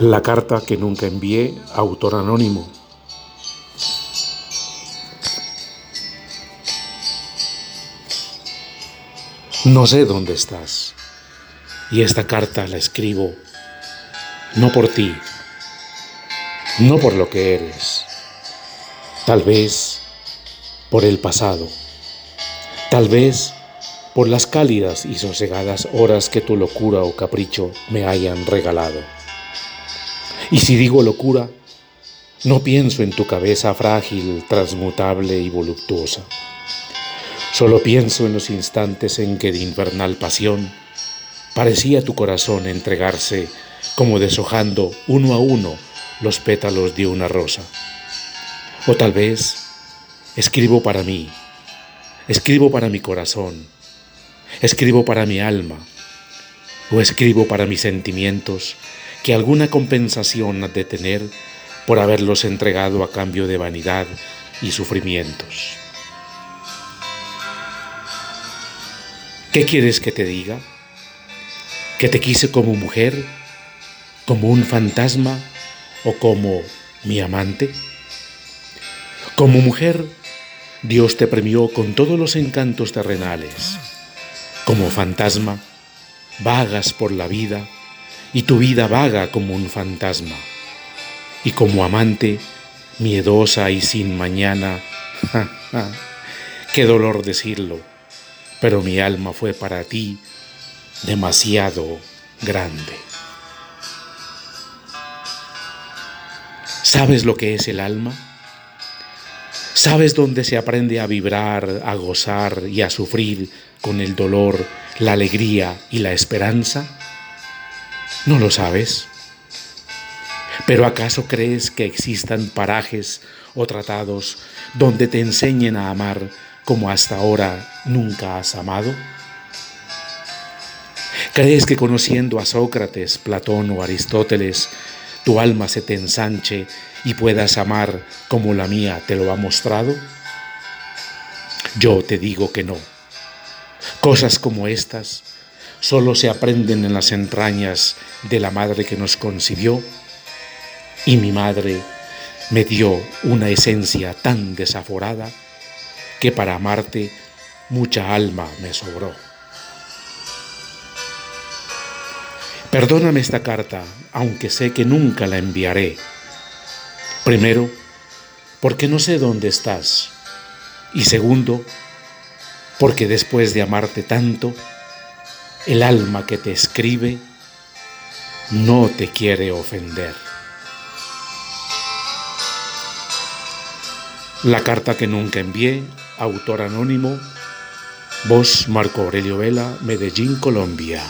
La carta que nunca envié, autor anónimo. No sé dónde estás. Y esta carta la escribo no por ti, no por lo que eres, tal vez por el pasado, tal vez por las cálidas y sosegadas horas que tu locura o capricho me hayan regalado. Y si digo locura, no pienso en tu cabeza frágil, transmutable y voluptuosa. Solo pienso en los instantes en que de infernal pasión parecía tu corazón entregarse como deshojando uno a uno los pétalos de una rosa. O tal vez escribo para mí, escribo para mi corazón, escribo para mi alma, o escribo para mis sentimientos que alguna compensación ha de tener por haberlos entregado a cambio de vanidad y sufrimientos. ¿Qué quieres que te diga? ¿Que te quise como mujer, como un fantasma o como mi amante? Como mujer, Dios te premió con todos los encantos terrenales. Como fantasma, vagas por la vida y tu vida vaga como un fantasma. Y como amante, miedosa y sin mañana, qué dolor decirlo, pero mi alma fue para ti demasiado grande. ¿Sabes lo que es el alma? ¿Sabes dónde se aprende a vibrar, a gozar y a sufrir con el dolor, la alegría y la esperanza? ¿No lo sabes? ¿Pero acaso crees que existan parajes o tratados donde te enseñen a amar como hasta ahora nunca has amado? ¿Crees que conociendo a Sócrates, Platón o Aristóteles, tu alma se te ensanche y puedas amar como la mía te lo ha mostrado? Yo te digo que no. Cosas como estas solo se aprenden en las entrañas de la madre que nos concibió y mi madre me dio una esencia tan desaforada que para amarte mucha alma me sobró. Perdóname esta carta, aunque sé que nunca la enviaré. Primero, porque no sé dónde estás. Y segundo, porque después de amarte tanto, el alma que te escribe no te quiere ofender. La carta que nunca envié, autor anónimo, voz Marco Aurelio Vela, Medellín, Colombia.